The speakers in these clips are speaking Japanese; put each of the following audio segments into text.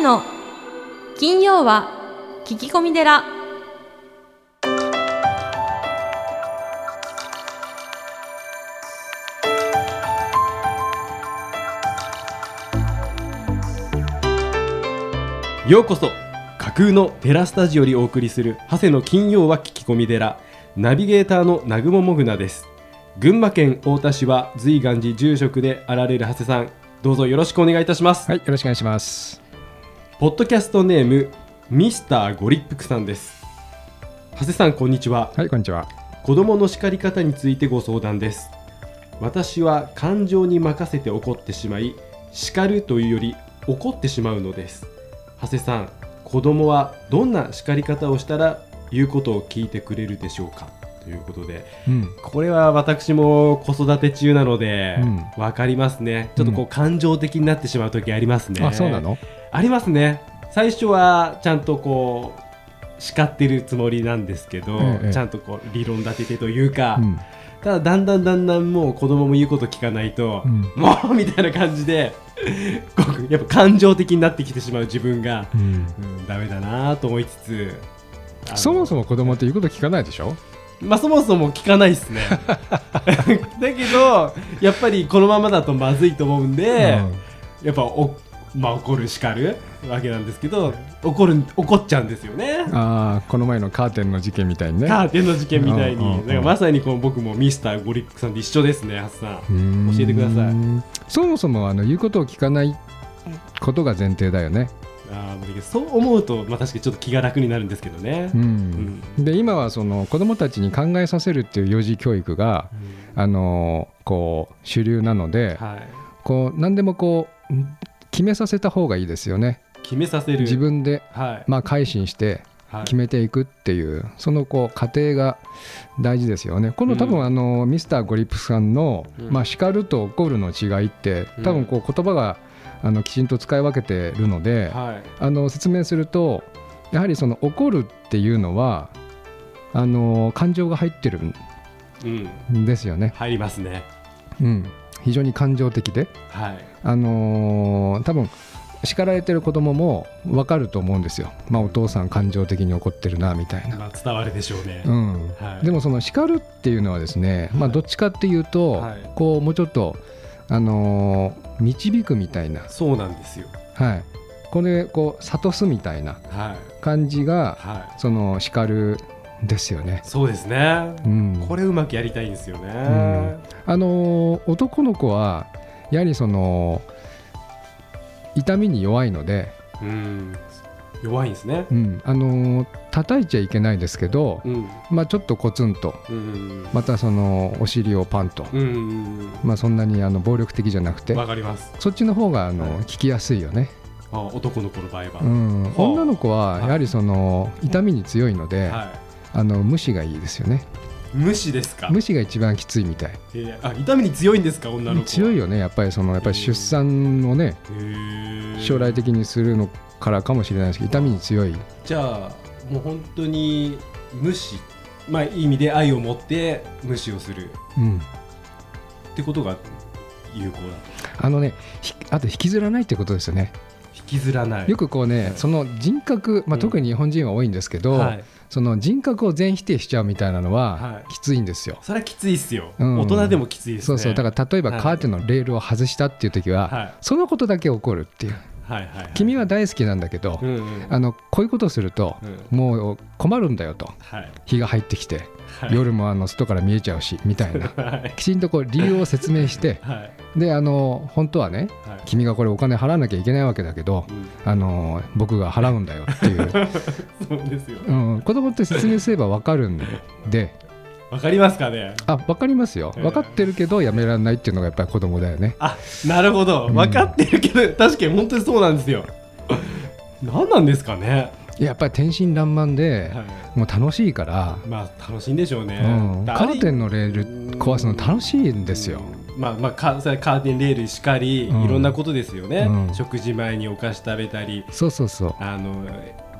谷の金曜は聞き込み寺。ようこそ架空のテラスタジオよりお送りする長谷の金曜は聞き込み寺。ナビゲーターの南雲もぐなです。群馬県太田市は随願寺住職であられる長谷さん。どうぞよろしくお願いいたします、はい、よろしくお願いします。ポッドキャストネームミスターゴリップクさんです。長谷さんこんにちは。はい、こんにちは。子供の叱り方についてご相談です。私は感情に任せて怒ってしまい叱るというより怒ってしまうのです。長谷さん子供はどんな叱り方をしたら言うことを聞いてくれるでしょうか？ということでうん、これは私も子育て中なのでうん。わかりますね。ちょっとこう感情的になってしまう時ありますね。あ、そうなの？ありますね。最初はちゃんとこう叱ってるつもりなんですけど、ええちゃんとこう理論立ててというか、うん、ただだんだんだんだんもう子供も言うこと聞かないと、うん。もうみたいな感じで やっぱ感情的になってきてしまう自分が、うん。うん、ダメだなと思いつつそもそも子供って言うこと聞かないでしょ？まあそもそも聞かないですね。だけどやっぱりこのままだとまずいと思うんで、やっぱお、まあ、怒る叱るわけなんですけど怒る怒っちゃうんですよねうん、ああ、この前のカーテンの事件みたいにね。カーテンの事件みたいうんうんうんにだからまさにこの僕もミスターゴリックさんと一緒ですねハツさん教えてください。そもそもあの言うことを聞かないことが前提だよね。あそう思うと、まあ、確かにちょっと気が楽になるんですけどねう。うんん。で、今はその子供たちに考えさせるっていう幼児教育が、あのこう主流なので、はい、こう何でもこう決めさせた方がいいですよね。決めさせる。自分ではい。まあ改心してはい。決めていくっていう、そのこう過程が大事ですよね。この多うん。分あの、ミスターゴリップさんの、うん。まあ、叱ると怒るの違いってうん。多分こう言葉があのきちんと使い分けてるので、はい。あの説明するとやはりその怒るっていうのはあの感情が入ってるうん、ん。ですよね。入りますね。うん、非常に感情的で、はい。あのー多分叱られてる子供も分かると思うんですよ。まあ、お父さん感情的に怒ってるなみたいな。まあ、伝わるでしょうね。うん。はい。でもその叱るっていうのはですね、まあ、はい。どっちかっていうと、はい。こうもうちょっと、あのー導くみたいな、そうなんですよ。はい、これこう諭すみたいなはい。感じがはい。その叱るですよね。そうですね。うん。これうまくやりたいんですよね。あのー男の子はやはりその痛みに弱いので、うん、弱いんですね。うん。あのー叩いちゃいけないですけど、うん。まあ、ちょっとコツンとうん。またそのお尻をパンと、うんうんまあ、そんなにあの暴力的じゃなくてわかります。そっちの方があの、はい。聞きやすいよね、あ男の子の場合は。うん、あ。女の子はやはりその痛みに強いので、はあの無視がいいですよね。い。無視ですか？無視が一番きついみたい。えーあ痛みに強いんですか女の子は？強いよねやっぱりそのやっぱり出産をねへー。将来的にするのからかもしれないですけど痛みに強い。じゃあもう本当に無視まあいい意味で愛を持って無視をする。うん。ってことが有効だ。とあのねひあと引きずらないってことですよね。引きずらない。よくこうねその人格、まあ、うん。特に日本人は多いんですけど、はい、その人格を全否定しちゃうみたいなのははい。きついんですよ、それはきついっすよ、うん。大人でもきついですね。そうそう。だから例えばはいカーテンのレールを外したっていう時は、はい。そのことだけ起こるっていう。はいはいはい君は大好きなんだけど、うんうん。あのこういうことをすると、うん。もう困るんだよと。はい。日が入ってきて、はい夜もあの外から見えちゃうしみたいな。はい。きちんとこう理由を説明してはい。であの本当はねはい。君がこれお金払わなきゃいけないわけだけどうん。あの僕が払うんだよっていう、そうですようん、子供って説明すれば分かるんで。わかりますかね？あ分かりますよ。分かってるけどやめられないっていうのがやっぱり子供だよね。あなるほど。うん。分かってるけど、確かに本当にそうなんですよ。何なんですかね、いややっぱり天真爛漫ではもう楽しいから、い、まあ楽しいんでしょうね、うん、カーテンのレール壊すの楽しいんですよ。うんまあまあカーテンレールしかり、うん。いろんなことですよね、うん。食事前にお菓子食べたり。そうそうそう。あの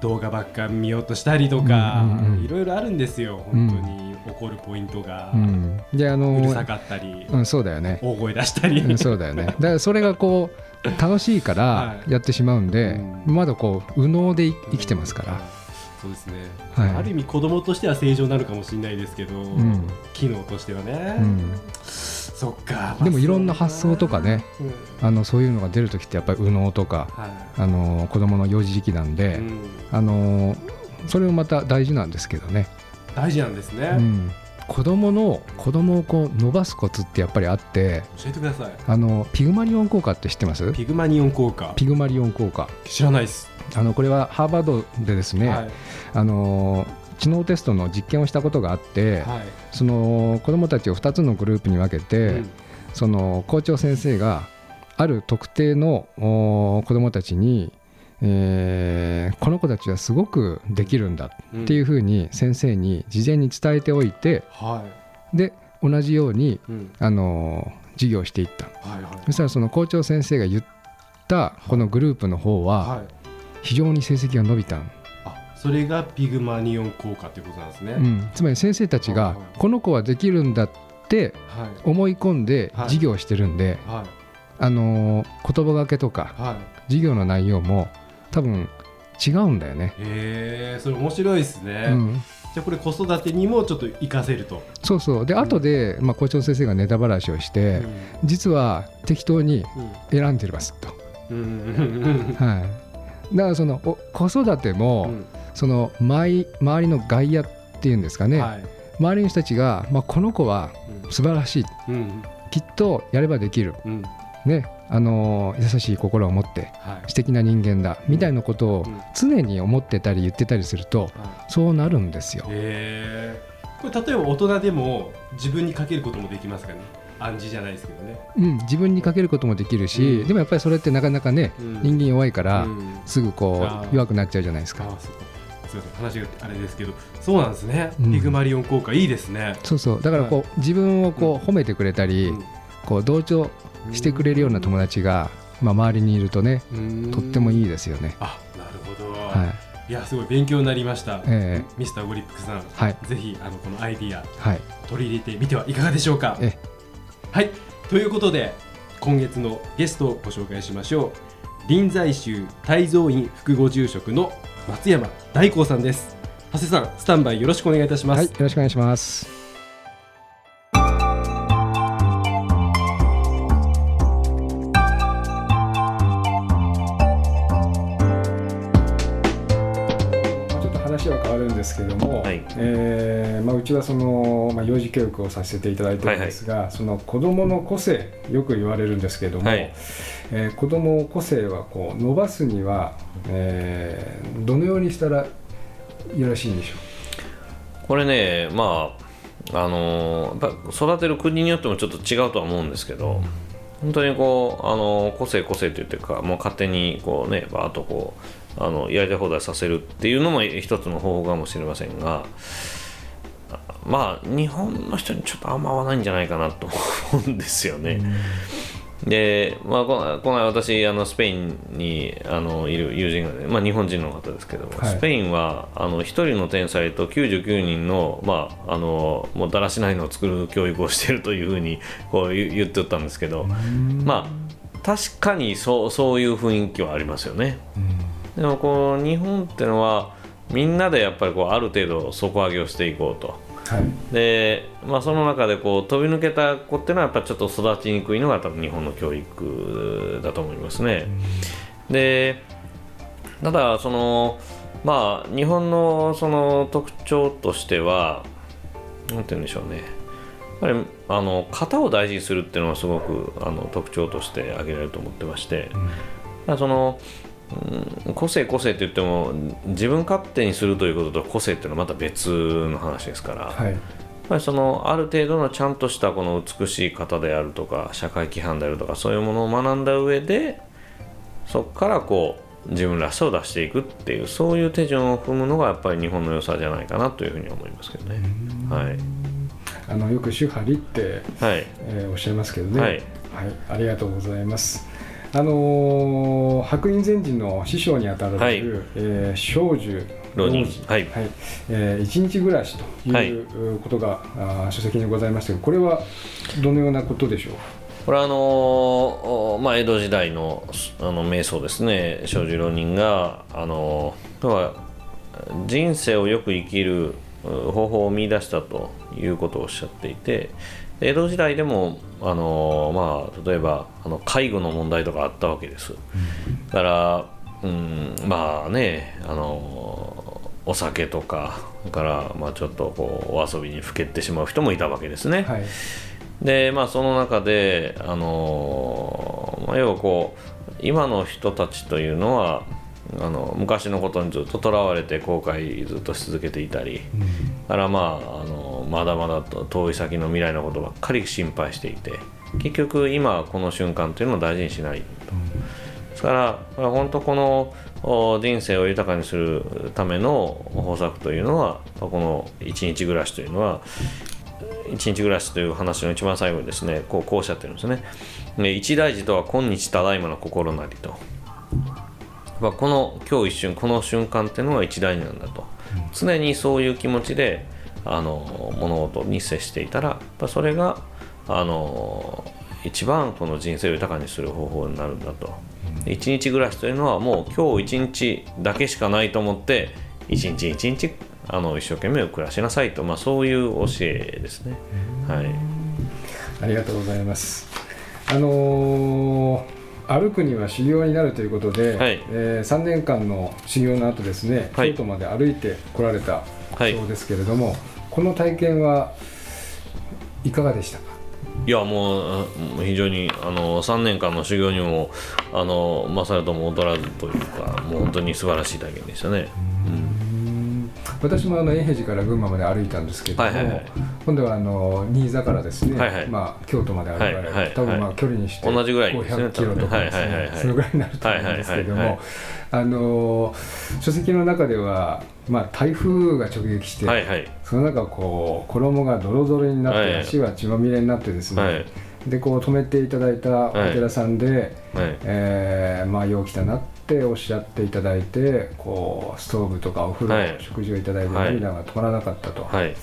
動画ばっか見ようとしたりとか、いろいろあるんですよ。本当に怒るポイントが、うん、であのうるさかったり、うん、そうだよね、大声出したり、うん、そうだよね。だからそれがこう楽しいからはい。やってしまうんで、うん。まだこう右脳でい生きてますから、そうですね、はい。ある意味子供としては正常なのかもしれないですけど、ん。機能としてはね、うん、そっか。でもいろんな発想とかね、うん。あのそういうのが出る時ってやっぱり右脳とかはあの子供の幼児時期なんいで、うん。あのそれもまた大事なんですけどね、大事なんですね、うん、子供の子供をこう伸ばすコツってやっぱりあって教えてください。あのピグマリオン効果って知ってます？ピグマニオン効果。ピグマリオン効果。知らないです、あのこれはハーバードでですね、はい。あの知能テストの実験をしたことがあって、はい。その子どもたちを2つのグループに分けて、うん。その校長先生がある特定のお子どもたちに、えーこの子たちはすごくできるんだっていうふうに先生に事前に伝えておいてはで同じように、い、うん。あの授業をしていった。はいはい。そしたらその校長先生が言ったこのグループの方ははい。非常に成績が伸びたん。あそれがピグマニオン効果っていうことなんですね、うん、つまり先生たちがはいはい。この子はできるんだってはい。思い込んではい。授業をしてるんで、はい。あのー言葉がけとかはい。授業の内容も多分違うんだよね。へえそれ面白いですね、うん、じゃあこれ子育てにもちょっと活かせると、そうそう。で後で、まあ、校長先生がネタばらしをして、実は適当に選んでますと、うん。うんうんはい、だからそのお子育ても、うん。その周り周りの外野っていうんですかね、はい。周りの人たちが、まあ、この子は素晴らしい。うん。きっとやればできる、うんねあのー優しい心を持ってはい。素敵な人間だみたいなことをうん。常に思ってたり言ってたりするとはい。そうなるんですよ。へえこれ例えば大人でも自分にかけることもできますかね？暗示じゃないですけどね、うん、自分にかけることもできるし、うん。でもやっぱりそれってなかなかね、うん。人間弱いから、うん。すぐこう弱くなっちゃうじゃないですか。すいません。話があれですけどそうなんですね、うん。ピグマリオン効果いいですね、そうそう。だからこう、自分をこう褒めてくれたり、こう同調してくれるような友達が、まあ、周りにいるとね達とってもいいでですよね。あなるほど、はい。い、やすごい勉強になりました、えミスターゴリップさん。はい。ぜひあのこのアイディアはい。取り入れてみてはいかがでしょうか？えはい。ということで今月のゲストをご紹介しましょう。臨済宗泰蔵院副ご住職の松山大光さんです。長谷さんスタンバイよろしくお願いいたします、はい、よろしくお願いします。話は変わるんですけども、はい。えーまあ、うちはその、まあ、幼児教育をさせていただいてるんですが、その子どもの個性よく言われるんですけれども、はい。えー子ども個性はこう伸ばすには、えーどのようにしたらよろしいんでしょこれねまああの育てる国によってもちょっと違うとは思うんですけど、本当にこう、あのー個性個性って言ってかもう勝手にこうねバーッとこうあのやりたい放題させるっていうのも一つの方法かもしれませんがまあ日本の人にちょっとあんま合わないんじゃないかなと思うんですよね。で、まあ、このこ私あのスペインにあのいる友人がね、まあ、日本人の方ですけども、はいスペインはあの1人の天才と99人の,、まあ、あのもうだらしないのを作る教育をしているというふうにこう言言ってたんですけど、まあ確かにそうそういう雰囲気はありますよね。でもこう日本っていうのはみんなでやっぱりこうある程度底上げをしていこうと。う。はいで、まあ、その中でこう飛び抜けた子っていうのはやっぱちょっと育ちにくいのが多分日本の教育だと思いますね。でただそのまあ日本のその特徴としてはなんて言うんでしょうねやっぱりあの型を大事にするっていうのはすごくあの特徴として挙げられると思ってまして、だからそのうん。個性個性って言っても自分勝手にするということと個性っていうのはまた別の話ですから、はい。やっぱりそのある程度のちゃんとしたこの美しい方であるとか社会規範であるとかそういうものを学んだ上でそこからこう自分らしさを出していくっていうそういう手順を踏むのがやっぱり日本の良さじゃないかなというふうに思いますけどね。はい、あのよく主張りって、はい。えーおっしゃいますけどね、はい。はい、ありがとうございます。あのー白隠禅師の師匠にあたられる、はい。えー少女浪人。老はい。はい。えー一日暮らしとはい。いうことが、あー書籍にございましたけどこれはどのようなことでしょう？これはあのまあ、江戸時代のあの瞑想ですね。正次郎人があのは人生をよく生きる方法を見出したということをおっしゃっていて江戸時代でもあの、まあ、例えばあの介護の問題とかあったわけです。だから、うん、まあねあのお酒とかから、まあ、ちょっとこうお遊びにふけってしまう人もいたわけですね。はいでまあその中であの、まあ、要はこう今の人たちというのはあの昔のことにずっととらわれて後悔ずっとし続けていたり、うん、からまああのまだまだ遠い先の未来のことばっかり心配していて結局今この瞬間というのを大事にしないと、ですから本当この人生を豊かにするための方策というのはこの一日暮らしというのは一日暮らしという話の一番最後にですねこうこうおっしゃってるんですね。一大事とは今日ただいまの心なりと。この今日一瞬この瞬間っていうのが一大事なんだと、常にそういう気持ちであの物事に接していたらそれがあの一番この人生を豊かにする方法になるんだと、一日暮らしというのはもう今日一日だけしかないと思って一日一日あの一生懸命暮らしなさいと、まあ、そういう教えですね。はい、ありがとうございます。あのー、歩くには修行になるということで、はい、えー、3年間の修行の後ですね、京都まで歩いてこられたそうですけれども、はい、この体験はいかがでしたか？いやもう非常にあの3年間の修行にもあの勝るとも劣らずというかもう本当に素晴らしい体験でしたね。うん私もあの永平寺から群馬まで歩いたんですけども、はいはいはい、今度はあの新座からですね、はいはい、まあ、京都まで歩かれる、はいはい、多分まあ距離にして同じぐらい500キロとかですね、はいはいはい、そのぐらいになると思うんですけども、あの書籍の中では、まあ、台風が直撃して、はいはい、その中こう衣がドロドロになって、はいはい、足は血まみれになってですね、はい。でこう止めていただいたお寺さんで、はい。はい、えー、まあ、よう来たなっておっしゃっていただいてこうストーブとかお風呂、はい、食事をいただいて涙が止まらなかったと、はい、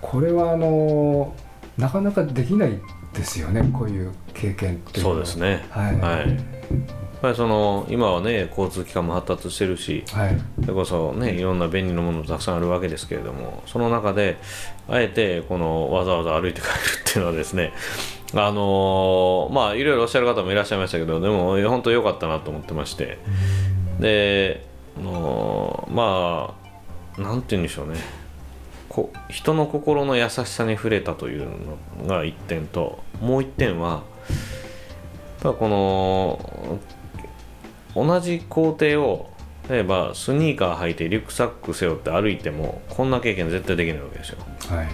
これはあのなかなかできないですよねこういう経験ってそうですね。はい、はい。その今はね交通機関も発達してるし、はい、それこそねいろんな便利なものもたくさんあるわけですけれどもその中であえてこのわざわざ歩いて帰るっていうのはですねあのー、まあいろいろおっしゃる方もいらっしゃいましたけどでも本当良かったなと思ってまして。でのまあなんて言うんでしょうね。こ人の心の優しさに触れたというのが1点ともう1点はこの同じ工程を例えばスニーカー履いてリュックサック背負って歩いてもこんな経験絶対できないわけですよ。はい。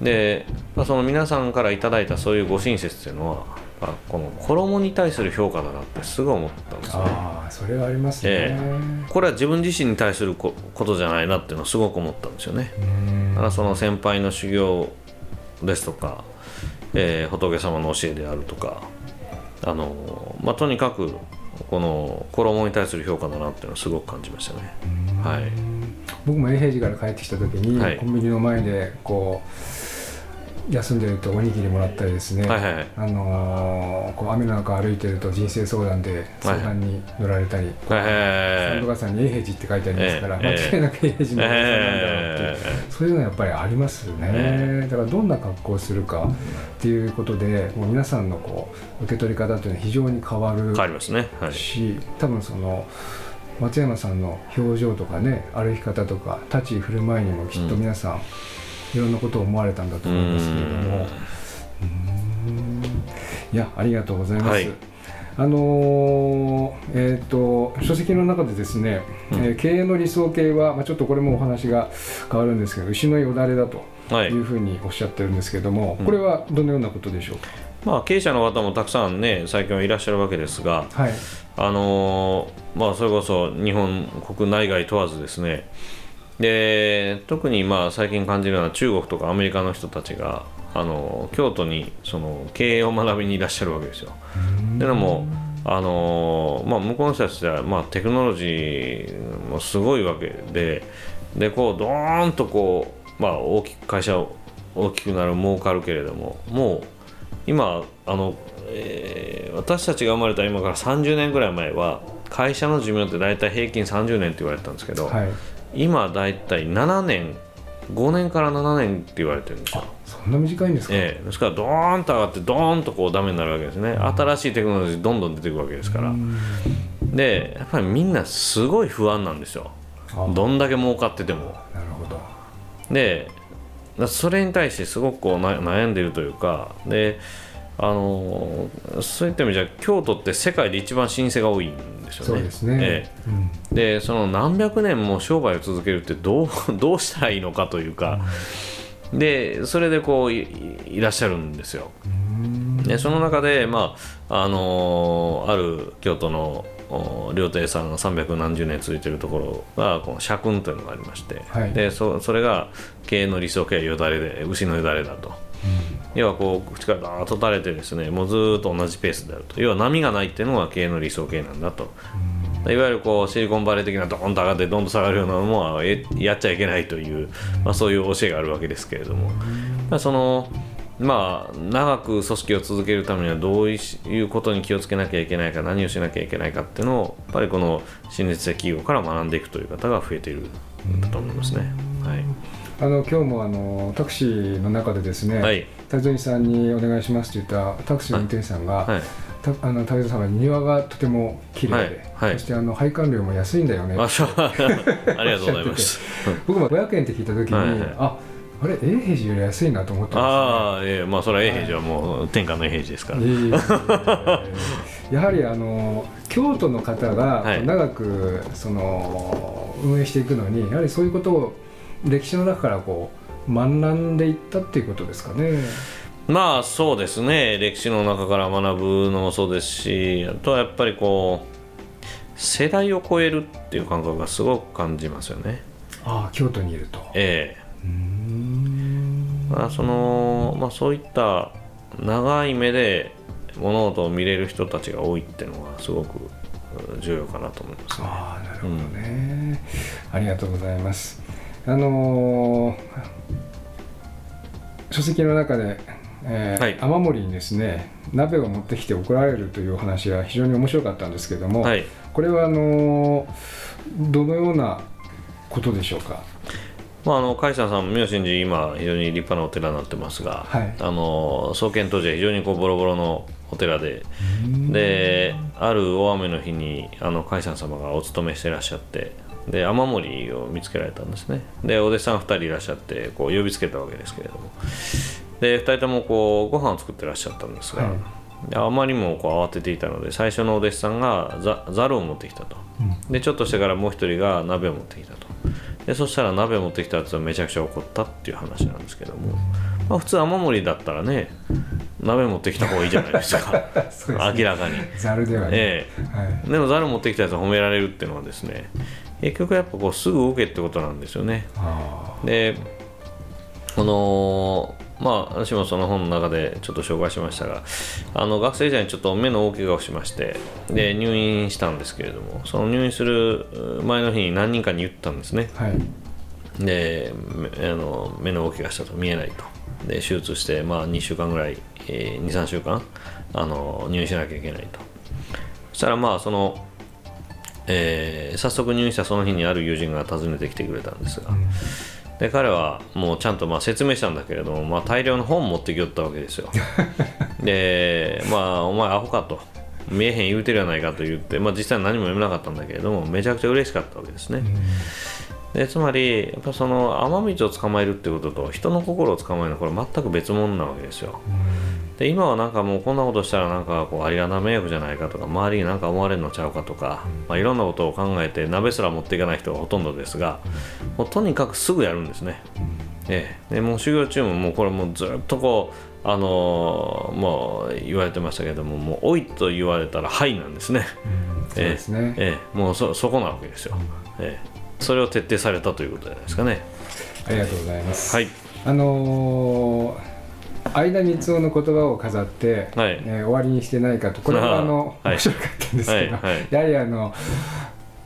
で、まあ、その皆さんからいただいたそういうご親切っていうのは、まあ、この衣に対する評価だなってすごい思ったんですねああそれはありますね、えー、これは自分自身に対することじゃないなっていうのをすごく思ったんですよね。だからその先輩の修行ですとか、えー、仏様の教えであるとかあの、まあ、とにかくこの衣に対する評価だなっていうのをすごく感じましたね。はい、僕も永平寺から帰ってきた時に、はい、コンビニの前でこう休んでるとおにぎりもらったりですね、はいはいはい、あのー、こう雨の中歩いてると人生相談で相談に乗られたり、はいはい、サンドさんに永平寺って書いてありますから、えー、間違いなく永平寺のおさんなんだろうって、えー、そういうのはやっぱりありますよね、えー、だからどんな格好をするかっていうことでもう皆さんのこう受け取り方というのは非常に変わる変わりますね、はい、し多分その松山さんの表情とかね歩き方とか立ち居振る舞いにもきっと皆さん、うんいろんなことを思われたんだと思いますけれども。いやありがとうございます。はい。あのー、えーと、書籍の中でですね、うん、えー、経営の理想形は、まあ、ちょっとこれもお話が変わるんですけど牛のよだれだとい。うふうにおっしゃってるんですけれども、はい、これはどのようなことでしょう？か、まあ、経営者の方もたくさんね最近はいらっしゃるわけですが、はい、あのー、まあ、それこそ日本国内外問わずですねで特にまあ最近感じるのは中国とかアメリカの人たちがあの京都にその経営を学びにいらっしゃるわけですよ。でもあのまあ、向こうの人たちは、まあ、テクノロジーもすごいわけででこうドーンとこう、まあ、大きく会社を大きくなる儲かるけれどももう今あの、えー私たちが生まれた今から30年ぐらい前は会社の寿命って大体平均30年って言われてたんですけど、今大体7年5年から7年って言われてるんですよ。そんな短いんですか、ええ、ですからドーンと上がってドーンとこうダメになるわけですね。新しいテクノロジーどんどん出てくるわけですから。でやっぱりみんなすごい不安なんですよ。あどんだけ儲かってても。なるほど。でだそれに対してすごくこうな悩んでるというか。であのそういった意味じゃ京都って世界で一番老舗が多いんですよね。そうですね、えうん。その何百年も商売を続けるってどう どうしたらいいのかというか、でそれでこういいらっしゃるんですよ。でその中で、まああのーある京都のお料亭さんが300何十年続いてるところがこの社訓というのがありまして、はい。でそそれが経営の理想経営よだれで牛のよだれだと。要はこう口からダーッと垂れてですねもうずーっと同じペースであると。要は波がないっていうのが経営の理想経営なんだと、いわゆるこうシリコンバレー的なドーンと上がってどんどん下がるようなのはえやっちゃいけないという、まあ、そういう教えがあるわけですけれども、まあ、そのまあ長く組織を続けるためにはどういうことに気をつけなきゃいけないか何をしなきゃいけないかっていうのをやっぱりこの新日的企業から学んでいくという方が増えているんだと思いますね。はいあの今日もあのタクシーの中でですね、はい。谷添さんにお願いしますって言ったタクシーの運転手さんが、はい。たあの谷添さんは庭がとても綺麗で、はい。はい。そしてあの配管料も安いんだよね ありがとうございます。僕も500円って聞いた時に、はい。はいああれ永平寺より安いなと思ったんですよ、ね、ああ、ええまあそれは永平寺はもう天下の永平寺ですから。いえい。えいえいえやはりあの京都の方がはい。長くその運営していくのにやはりそういうことを歴史の中からこう学んでいったっていうことですかね。まあそうですね歴史の中から学ぶのもそうですしあとはやっぱりこう世代を超えるっていう感覚がすごく感じますよね。ああ京都にいると。えうーんえまあそのまあそういった長い目で物事を見れる人たちが多いっていうのがすごくうん重要かなと思いますね。ああなるほどね、ありがとうございます。あのー書籍の中で、えーはい。雨漏りにですね鍋を持ってきて怒られるというお話は非常に面白かったんですけども、はい。これはあのーどのようなことでしょうか？まあ、あの甲斐さん妙心寺、今、非常に立派なお寺になってますが、はい。あの創建当時は非常にこうボロボロのお寺で、である大雨の日にあの甲斐さん様がお勤めしていらっしゃって、で雨漏りを見つけられたんですね。で、お弟子さん2人いらっしゃって、こう呼びつけたわけですけれども、で2人ともこうご飯を作ってらっしゃったんですが、はあまりにもこう慌てていたので、最初のお弟子さんがざざるを持ってきたと。でちょっとしてからもう一人が鍋を持ってきたと。でそしたら鍋を持ってきたやつはめちゃくちゃ怒ったっていう話なんですけども、まあ、普通雨漏りだったらね鍋持ってきた方がいいじゃないですか。ね。明らかに、ざるではね、えはい。えでもざる持ってきたやつを褒められるっていうのはですね結局やっぱこうすぐ動けってことなんですよね。あでこのまあ私もその本の中でちょっと紹介しましたがあの学生時代にちょっと目の大怪我をしましてで入院したんですけれどもその入院する前の日に何人かに言ったんですね。ーはい。でめあの目の大怪我したと見えないと。で手術して、まあ、2週間ぐらい、えー、23週間あの入院しなきゃいけないと。そしたらまあその、えー早速入院したその日にある友人が訪ねてきてくれたんですが、で彼はもうちゃんとまあ説明したんだけれども、まあ、大量の本持ってきよったわけですよ。でまあお前アホかと。見えへん言うてるやないかと言って、まあ、実際何も読めなかったんだけれどもめちゃくちゃ嬉しかったわけですね、でつまりやっぱその雨水を捕まえるってことと人の心を捕まえるのはこれ全く別物なわけですよ、で今はなんかもうこんなことしたらなんかこうありがな迷惑じゃないかとか周りになんか思われるのちゃうかとか、まあ、いろんなことを考えて鍋すら持っていかない人がほとんどですが、もうとにかくすぐやるんですね、ええ、でもう修行中ももうこれもうずっとこうあのーもう言われてましたけどももう「おい」と言われたら「はい」なんですね、そうですね、ええ、もうそそこなわけですよ、ええ、それを徹底されたということじゃないですかね。ありがとうございます、はい。あのー相田光雄の言葉を飾って、はい。えー終わりにしてないかとこれはあの、はい。面白かったんですけど、はい。はい。やはりあの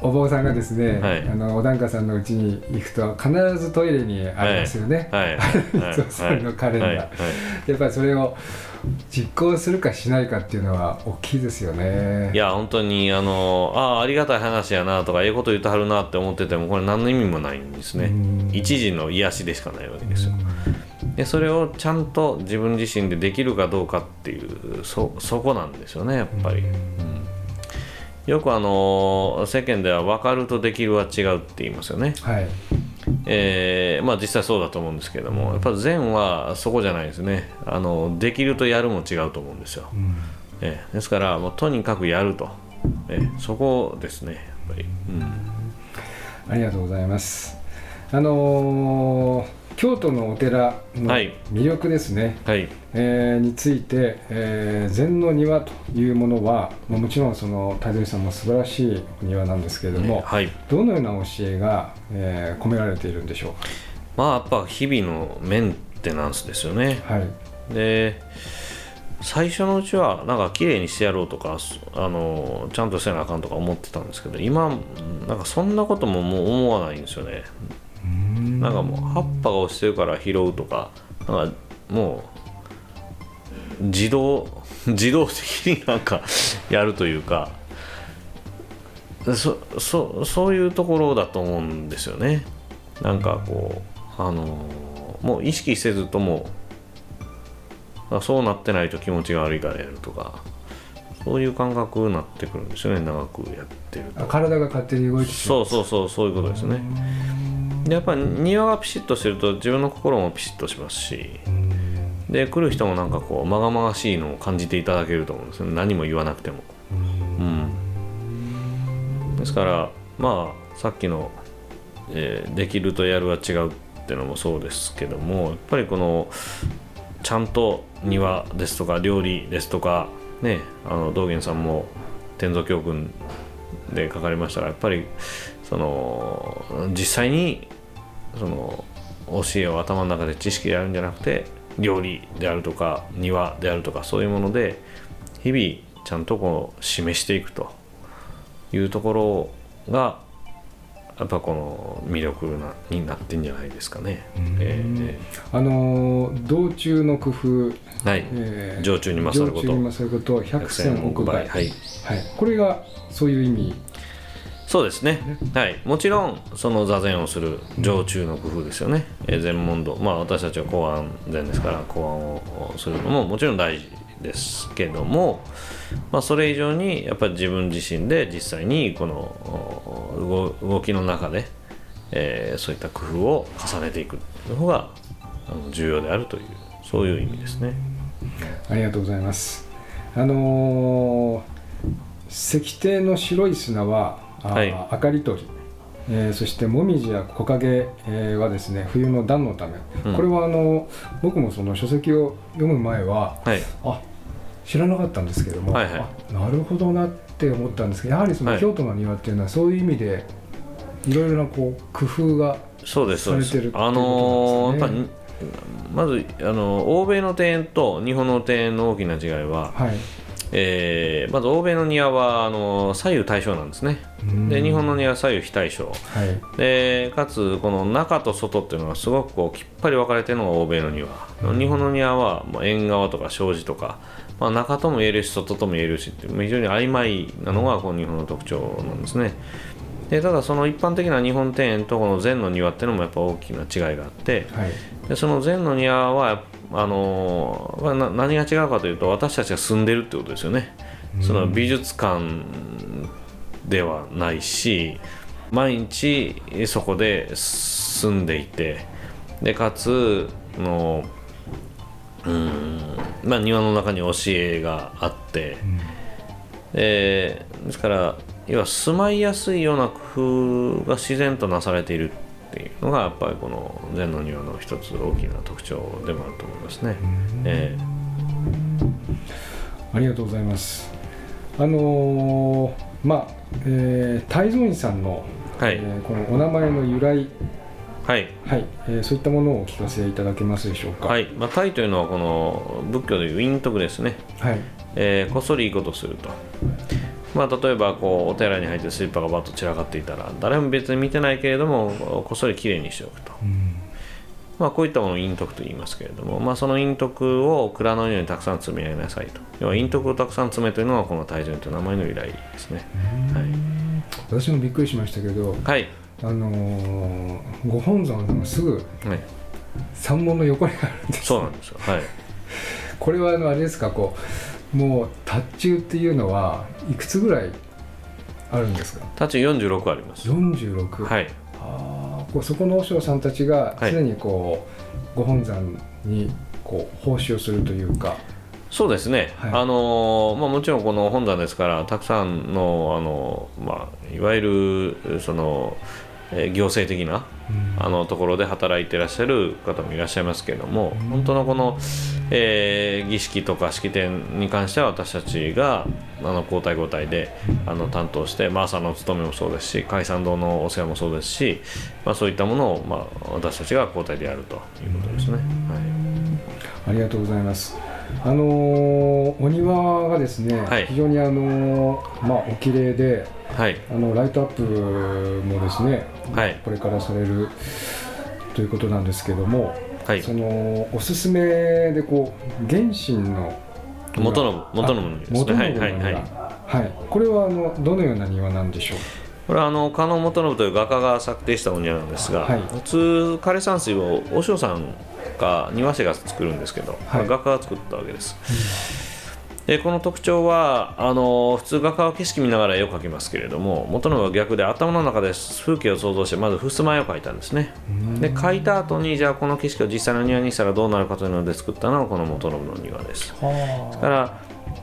お坊さんがですね、はい。あのお檀家さんのうちに行くと必ずトイレにありますよね、はい。そうそれのカレンダー。はい。はい。やっぱりそれを実行するかしないかっていうのは大きいですよね。いや本当にあのああありがたい話やなとかええこと言ってはるなって思っててもこれ何の意味もないんですね。うん。一時の癒しでしかないわけですよでそれをちゃんと自分自身でできるかどうかっていうそそこなんですよねやっぱり、うん。よくあの世間では分かるとできるは違うって言いますよね。はい。えーまあ実際そうだと思うんですけれどもやっぱ善はそこじゃないですね。あのできるとやるも違うと思うんですよ、うん。えーですからもうとにかくやると、えーそこですねやっぱり、うん。ありがとうございます。あのー京都のお寺のはい。魅力ですね、はい。えーについて、えー禅の庭というものは、まあもちろんその太蔵さんも素晴らしいお庭なんですけれども、はい。どのような教えが、えー込められているんでしょまあやっぱ日々のメンテナンスですよね。うかはい。で最初のうちはなんか綺麗にしてやろうとかそあのちゃんとせなあかんとか思ってたんですけど今なんかそんなことももう思わないんですよねなんかもう葉っぱが落ちてるから拾うとかなんかもう自動 自動的になんかやるというかそそそういうところだと思うんですよね。なんかこうあのもう意識せずともあそうなってないと気持ちが悪いからやるとかそういう感覚になってくるんですよね。長くやってると。あ体が勝手に動いてしまそうそうそうそういうことですね。でやっぱり庭がピシッとしてると自分の心もピシッとしますしで来る人もなんかこうまがまがしいのを感じていただけると思うんですよ。ね何も言わなくても。うん。ですからまあさっきの、えーできるとやるは違うっていうのもそうですけどもやっぱりこのちゃんと庭ですとか料理ですとかねあの道元さんも天蔵教訓で書かれましたがやっぱりその実際にその教えを頭の中で知識でやるんじゃなくて料理であるとか庭であるとかそういうもので日々ちゃんとこう示していくと。いうところがやっぱこの魅力なになってんじゃないですかね。えーあのー道中の工夫、はい、えー常駐に勝ること。常駐に勝ること百戦億倍。はい、はい、これがそういう意味そうですね、はい、もちろんその座禅をする常駐の工夫ですよね、えー禅問答。まあ私たちは公安禅ですから公安をするのももちろん大事ですけども、まあ、それ以上にやっぱり自分自身で実際にこの動きの中で、えーそういった工夫を重ねていくの方が重要であるというそういう意味ですね。ありがとうございます。あのー石庭の白い砂は、はい。明かり取り。えーそしてもみじや木陰、えーはですね冬の暖のため、うん。これはあの僕もその書籍を読む前ははい。あ知らなかったんですけども、はいはい。あなるほどなって思ったんですけどやはりそのはい。京都の庭っていうのはそういう意味でいろいろなこう工夫がされてるっていうことなんですまずあの欧米の庭園と日本の庭園の大きな違いは、はいえーまず欧米の庭はあの左右対称なんですね。で日本の庭は左右非対称。はい。でかつこの中と外っていうのがすごくこうきっぱり分かれてるのが欧米の庭、日本の庭はもう縁側とか障子とか、まあ、中とも言えるし外とも言えるしって非常に曖昧なのがこの日本の特徴なんですね。でただその一般的な日本庭園とこの禅の庭っていうのもやっぱ大きな違いがあってはい。でその禅の庭はあの何が違うかというと私たちが住んでるってことですよね、その美術館ではないし毎日そこで住んでいてでかつあのうんまあ庭の中に教えがあって、でですから要は住まいやすいような工夫が自然となされているっていうのがやっぱりこの禅の庭の一つ大きな特徴でもあると思いますね。えありがとうございます。あのーまあ、えー、泰造院さんの、えはい、えーこのお名前の由来、はい。はい、えーそういったものをお聞かせいただけますでしょうか。、はい。いまあ、タイというのはこの仏教でいう陰徳ですね、はい、えーこっそりいいことするとまあ、例えばこうお寺に入ってスリッパがバッと散らかっていたら誰も別に見てないけれどもこっそりきれいにしておくと、まあ、こういったものを陰徳と言いますけれども、まあ、その陰徳を蔵のようにたくさん積み上げなさいと。要は陰徳をたくさん詰めというのがこの大順という名前の由来ですね。私もびっくりしましたけど、はい、はいあのーご本尊のすぐはい、山門の横にあるんですそうなんですよ。はい。これはあのあれですかこうもう達中っていうのはいくつぐらいあるんですか？タッチ46あります。46、はい。あーこうそこの和尚さんたちがはい。常にこう、ご本山にこう奉仕をするというか。そうですね、はい。あのまあ、もちろんこの本山ですからたくさんのあの、まあ、いわゆるその、えー行政的なあのところで働いていらっしゃる方もいらっしゃいますけれども、本当のこの、えー儀式とか式典に関しては私たちがあの交代交代であの担当して、まあ、朝の務めもそうですし解散堂のお世話もそうですし、まあ、そういったものを、まあ、私たちが交代でやるということですね。はいありがとうございます。あのーお庭がですね、はい非常にあのーまあお綺麗で、はいあのライトアップもですね、はいこれからされるということなんですけども、はい。そのおすすめでこう原神の元信元信の庭ですね。はいはいはい。はい。これはあのどのような庭なんでしょう？これはあの加納元信という画家が作庭したお庭なんですが、はい。普通枯山水を和尚さんか庭師が作るんですけど、はい。画家が作ったわけです、でこの特徴はあの普通画家は景色見ながら絵を描きますけれども元信は逆で頭の中で風景を想像してまず襖絵を描いたんですね。で描いた後にじゃあこの景色を実際の庭にしたらどうなるかというので作ったのがこの元信の庭です。だから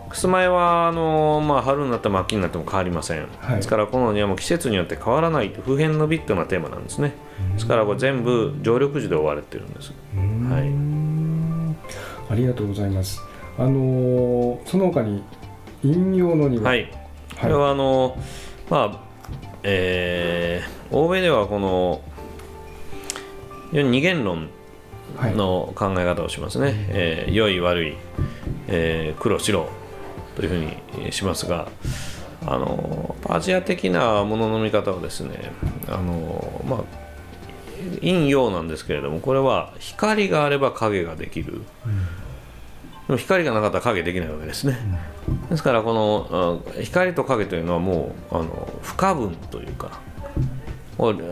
襖絵はあの、まあ、春になっても秋になっても変わりません、はい。ですからこの庭も季節によって変わらないと普遍の美っていうのがテーマなんですね。ですからこれ全部常緑樹で覆われてるんです。はい。ありがとうございます。あのーその他に引用の庭、は。い、これはあのまあえー欧米ではこの二元論はい。の考え方をしますね、えー良い悪い、えー黒白というふうにえーしますがあのアジア的なものの見方はですねあのまあ陰陽なんですけれどもこれは光があれば影ができる、でも光がなかったら影できないわけですね、ですからこのあ光と影というのはもうあの不可分というか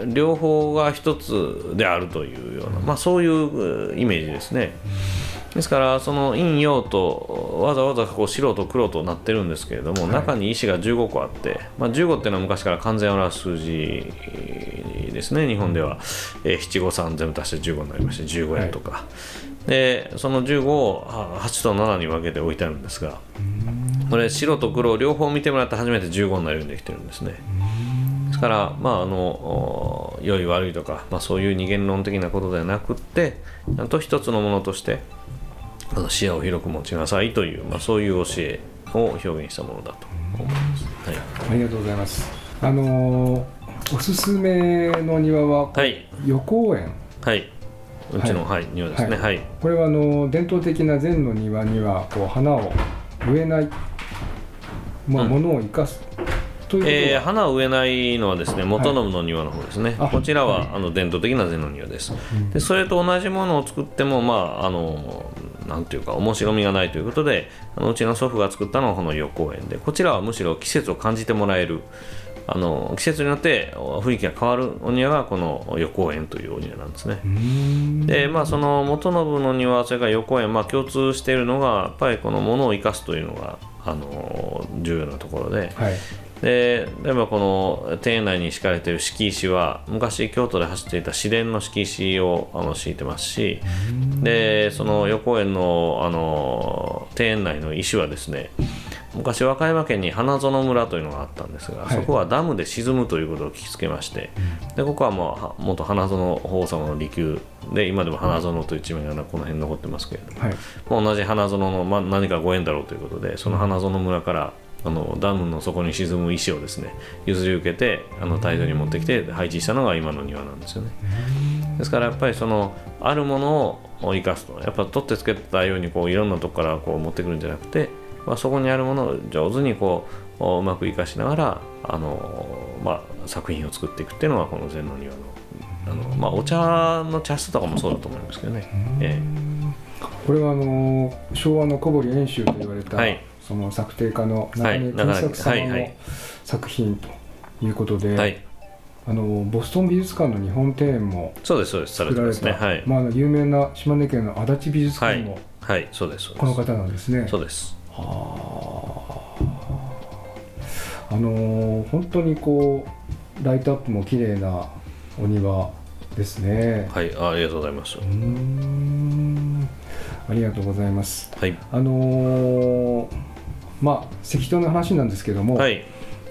両方が一つであるというような、まあ、そういううイメージですね。ですからその陰陽とわざわざこう白と黒となってるんですけれども、中に石が15個あって、まあ、15っていうのは昔から完全を表す数字ですね日本では、えー七五三全部足して15になりまして15円とか、でその15をは8と7に分けて置いてあるんですがこれ白と黒両方見てもらって初めて15になるようにできてるんですね。ですから、まあ、あのお良い悪いとか、まあ、そういう二元論的なことではなくってちゃんと一つのものとしてあの視野を広く持ちなさいという、まあ、そういう教えを表現したものだと思います。はいありがとうございます。あのーおすすめの庭ははい、予行園。はい、うちの、はい庭ですね。はい、これはあの伝統的な禅の庭にはこう花を植えない、まあ、うん。ものを生かすということえーは、花を植えないのはですね元信の庭の方ですね、あこちらは、あの伝統的な禅の庭です、でそれと同じものを作ってもまああのなんていうか面白みがないということであのうちの祖父が作ったのはこの予行園でこちらはむしろ季節を感じてもらえるあの季節によって雰囲気が変わるお庭がこの予行園というお庭なんですね、でまあその元信の庭それから予行園まあ共通しているのがやっぱりこのものを生かすというのがあの重要なところで、はい。で例えばこの庭園内に敷かれている敷石は昔京都で走っていた市電の敷石をあの敷いてますしでその予行園のあの庭園内の石はですね昔和歌山県に花園村というのがあったんですが、はい。そこはダムで沈むということを聞きつけまして、でここはもうは元花園法様の離宮で今でも花園という地名がこの辺に残ってますけれども、はい。同じ花園の、まあ、何かご縁だろうということでその花園村からあのダムの底に沈む石をですね譲り受けてあの大量に持ってきて配置したのが今の庭なんですよね。ですからやっぱりそのあるものを生かすとやっぱ取ってつけたようにこういろんなとこからこう持ってくるんじゃなくてまあ、そこにあるものを上手にこううまく生かしながらあの、まあ、作品を作っていくっていうのがこの禅の庭のあの、まあ、お茶の茶室とかもそうだと思いますけどね。えこれはあの昭和の小堀遠州と言われた、はい。その作庭家の中はい。根健作様のはいはい。作品ということで、えはい、あのボストン美術館の日本庭園もそうですそうです。され作られてますね。た、はい、まあ、有名な島根県の足立美術はい。館も、はい、そうですそうです。この方なんですね。そうです。あのー本当にこうライトアップも綺麗なお庭ですね。はい、あありがとうございます。ありがとうございます。はい、あのーまあ石灯の話なんですけども、はい、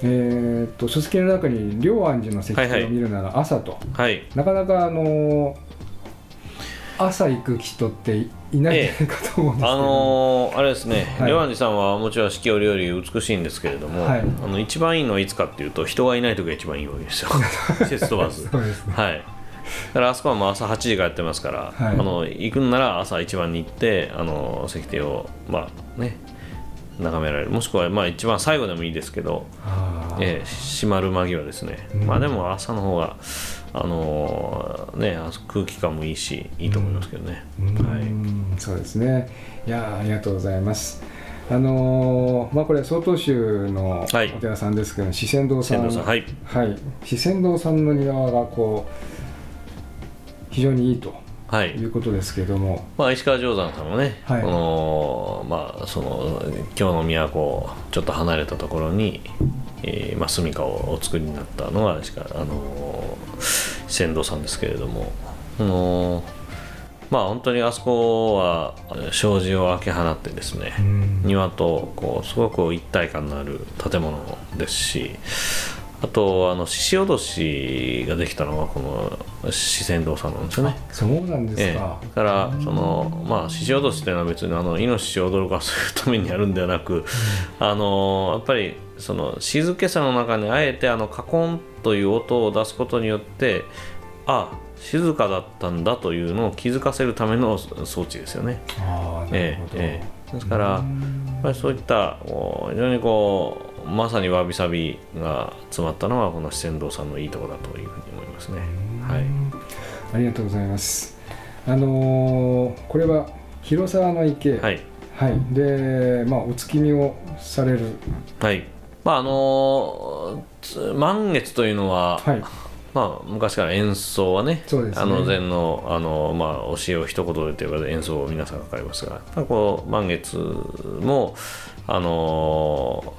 えーっと書籍の中に龍安寺の石灯はいはいを見るなら朝と、はい、なかなかあのー朝行く人っていないんじゃないかと思うんですけど、あのーあれですね、はい。レワンジさんはもちろん四季折々美しいんですけれども、はい。あの一番いいのはいつかっていうと人がいない時が一番いいわけですよ。季節問わずそうですね。はい。だからあそこはもう朝8時からやってますから、はい。あの行くんなら朝一番に行ってあの石庭をまあね眺められる。もしくはまあ一番最後でもいいですけど、えー閉まる間際ですね、うんまあでも朝の方があのーねあ空気感もいいしいいと思いますけどね、はい。んそうですね。いやーありがとうございます。あのーまあこれ曹洞宗のはい。お寺さんですけど、四川堂さん。はい。はい、四川堂さんの庭がこう非常にいいとはい。いうことですけれども、まあ、石川定山さんもね、はい。このまあ、その京の都ちょっと離れたところに、えーまあ、住処をお作りになったのが石川あの仙道さんですけれども、あのまあ本当にあそこは障子を開け放ってですね、うん。庭とこうすごく一体感のある建物ですしあとあの獅子おどしができたのがこの四川堂さんなんですよね。そうなんですええ、か。だからそのまあ獅子落としっていうのは別にあのイノシシを驚かすためにやるんではなく、あのやっぱりその静けさの中にあえてあのカコンという音を出すことによってあ静かだったんだというのを気づかせるための装置ですよね。ああなるえほど。えええ、ですからやっぱりそういった非常にこうまさにわびさびが詰まったのはこの四川堂さんのいいところだというふうに思いますね。はい。ありがとうございます。あのーこれは広沢の池、はい。はい、で、まあ、お月見をされる、はい。まああのつ満月というのは、はい、まあ昔から演奏はね、そうですね。あの禅のあのまあ教えを一言でというか演奏を皆さんかかりますが、こう満月もあの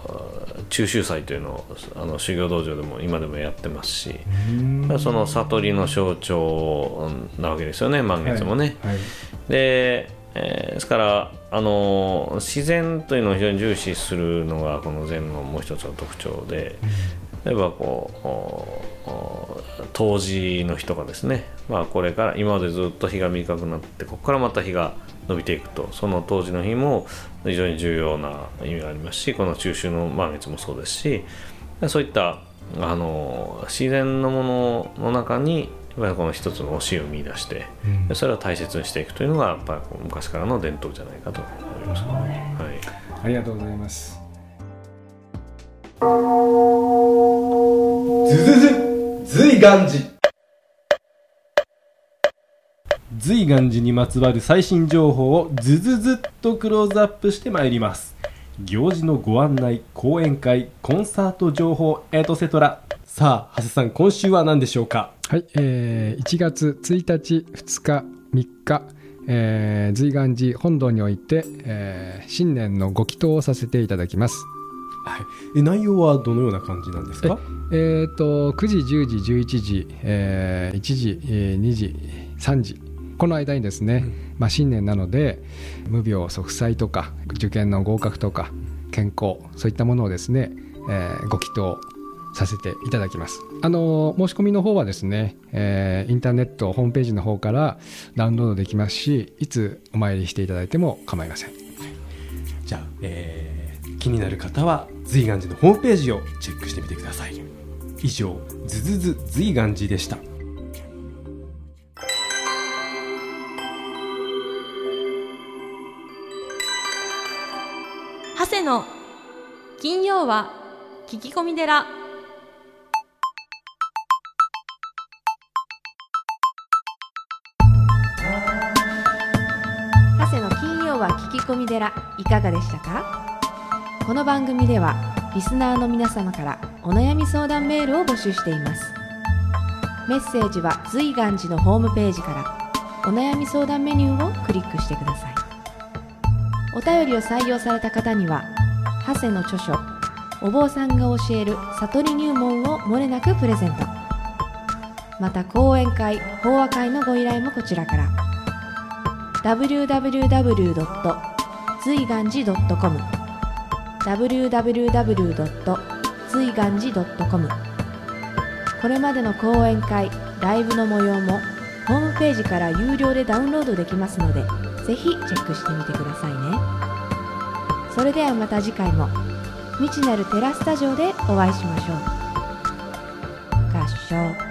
中秋祭というのをあの修行道場でも今でもやってますし、その悟りの象徴なわけですよね満月もね。はい、で、えーですから、あのー自然というのを非常に重視するのがこの禅のもう一つの特徴で、例えばこうおお冬至の日とかですね、まあ、これから今までずっと日が短くなってここからまた日が伸びていくとその冬至の日も非常に重要な意味がありますしこの中秋の満月もそうですしそういったあの自然のものの中にやっぱりこの一つの教えを見出して、でそれを大切にしていくというのがやっぱりこう昔からの伝統じゃないかと思いますね。はいありがとうございます。ズズズ随願寺。随願寺にまつわる最新情報をズズズっとクローズアップしてまいります。行事のご案内講演会コンサート情報エトセトラ。さあ長谷さん今週は何でしょうか？はい、えー1月1日、2日、3日、えー随願寺本堂において、えー新年のご祈祷をさせていただきます。はい。え内容はどのような感じなんですか？えー、と9時、10時、11時、えー1時、えー2時、3時、この間にですね、まあ、新年なので、無病息災とか、受験の合格とか、健康、そういったものをですね、えーご祈祷させていただきます。あの申し込みの方はですね、えーインターネットホームページの方からダウンロードできますし、いつお参りしていただいても構いません。じゃあ、えー気になる方は随願寺のホームページをチェックしてみてください。以上ズズズ随願寺でした。長谷の金曜は聞き込み寺。長谷の金曜は聞き込み寺。いかがでしたか？この番組ではリスナーの皆様からお悩み相談メールを募集しています。メッセージは随願寺のホームページからお悩み相談メニューをクリックしてください。お便りを採用された方には長谷の著書お坊さんが教える悟り入門をもれなくプレゼント。また講演会法話会のご依頼もこちらから。www. 随願寺 .com www. 随願寺 .com これまでの講演会ライブの模様もホームページから有料でダウンロードできますのでぜひチェックしてみてくださいね。それではまた次回も未知なるテラスタジオでお会いしましょう。合唱。